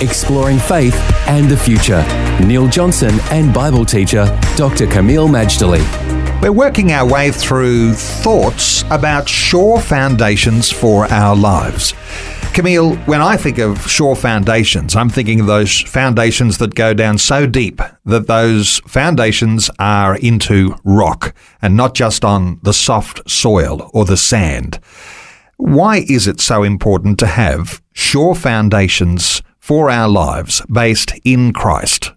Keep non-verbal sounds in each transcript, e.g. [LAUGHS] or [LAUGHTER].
Exploring faith and the future. Neil Johnson and Bible teacher Dr. Kameel Majdali. We're working our way through thoughts about sure foundations for our lives. Kameel, when I think of sure foundations, I'm thinking of those foundations that go down so deep that those foundations are into rock and not just on the soft soil or the sand. Why is it so important to have sure foundations for our lives based in Christ?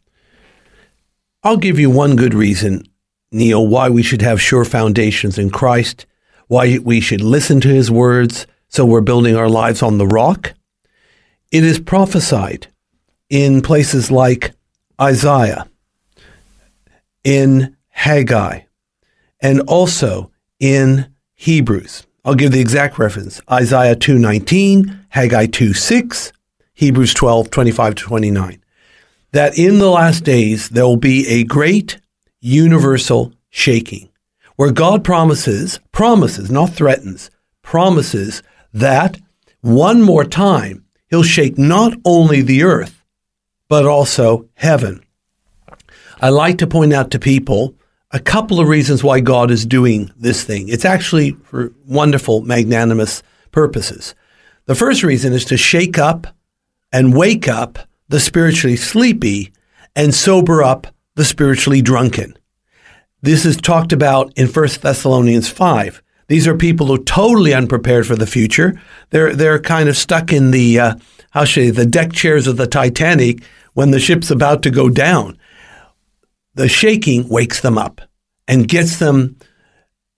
I'll give you one good reason, Neil, why we should have sure foundations in Christ, why we should listen to his words so we're building our lives on the rock. It is prophesied in places like Isaiah, in Haggai, and also in Hebrews. I'll give the exact reference. Isaiah 2:19, Haggai 2:6, Hebrews 12:25 to 29. That in the last days there will be a great universal shaking where God promises, promises, not threatens, promises that one more time he'll shake not only the earth but also heaven. I like to point out to people a couple of reasons why God is doing this thing. It's actually for wonderful, magnanimous purposes. The first reason is to shake up and wake up the spiritually sleepy and sober up the spiritually drunken. This is talked about in 1 Thessalonians 5. These are people who are totally unprepared for the future. They're, they're kind of stuck in the, uh, how should I the deck chairs of the Titanic when the ship's about to go down the shaking wakes them up and gets them,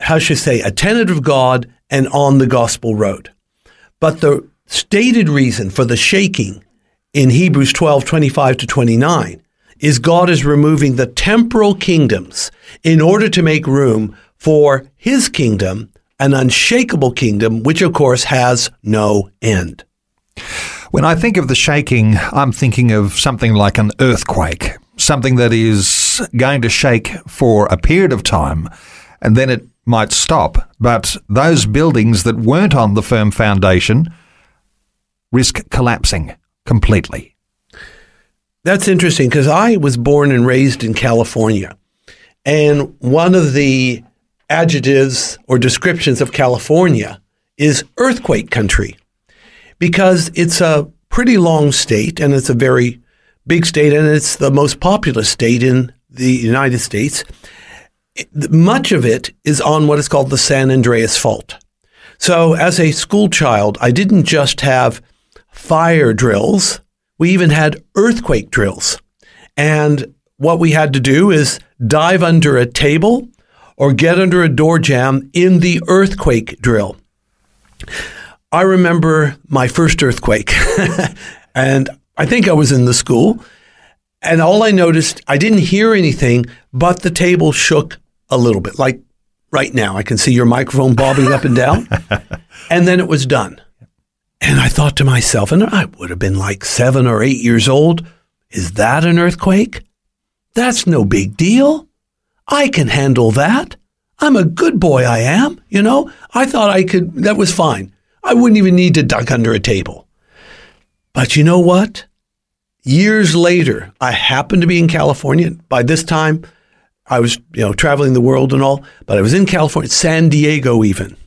how should I say, attentive of God and on the gospel road. But the stated reason for the shaking in Hebrews 12, 25 to 29 is God is removing the temporal kingdoms in order to make room for his kingdom, an unshakable kingdom, which of course has no end. When I think of the shaking, I'm thinking of something like an earthquake, something that is going to shake for a period of time and then it might stop. But those buildings that weren't on the firm foundation risk collapsing completely. That's interesting because I was born and raised in California. And one of the adjectives or descriptions of California is earthquake country because it's a pretty long state and it's a very big state and it's the most populous state in the United States. Much of it is on what is called the San Andreas Fault. So, as a school child, I didn't just have fire drills, we even had earthquake drills. And what we had to do is dive under a table or get under a door jamb in the earthquake drill. I remember my first earthquake, [LAUGHS] and I think I was in the school. And all I noticed, I didn't hear anything, but the table shook a little bit. Like right now, I can see your microphone bobbing up and down. [LAUGHS] and then it was done. And I thought to myself, and I would have been like seven or eight years old, is that an earthquake? That's no big deal. I can handle that. I'm a good boy, I am. You know, I thought I could, that was fine. I wouldn't even need to duck under a table. But you know what? Years later, I happened to be in California. By this time, I was, you know, traveling the world and all, but I was in California, San Diego even.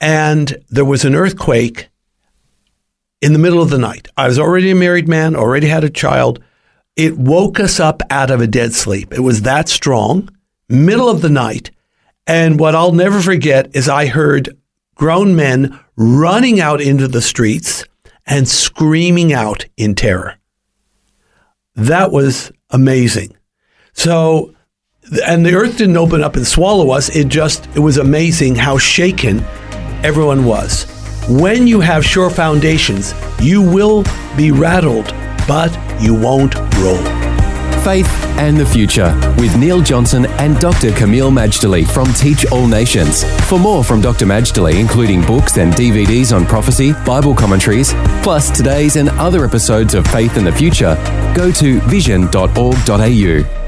And there was an earthquake in the middle of the night. I was already a married man, already had a child. It woke us up out of a dead sleep. It was that strong, middle of the night. And what I'll never forget is I heard grown men running out into the streets and screaming out in terror. That was amazing. So, and the earth didn't open up and swallow us. It just, it was amazing how shaken everyone was. When you have sure foundations, you will be rattled but you won't roll. Faith and the Future with Neil Johnson and Dr. Kameel Majdali from Teach All Nations. For more from Dr. Majdali, including books and DVDs on prophecy, Bible commentaries, plus today's and other episodes of Faith and the Future, go to vision.org.au.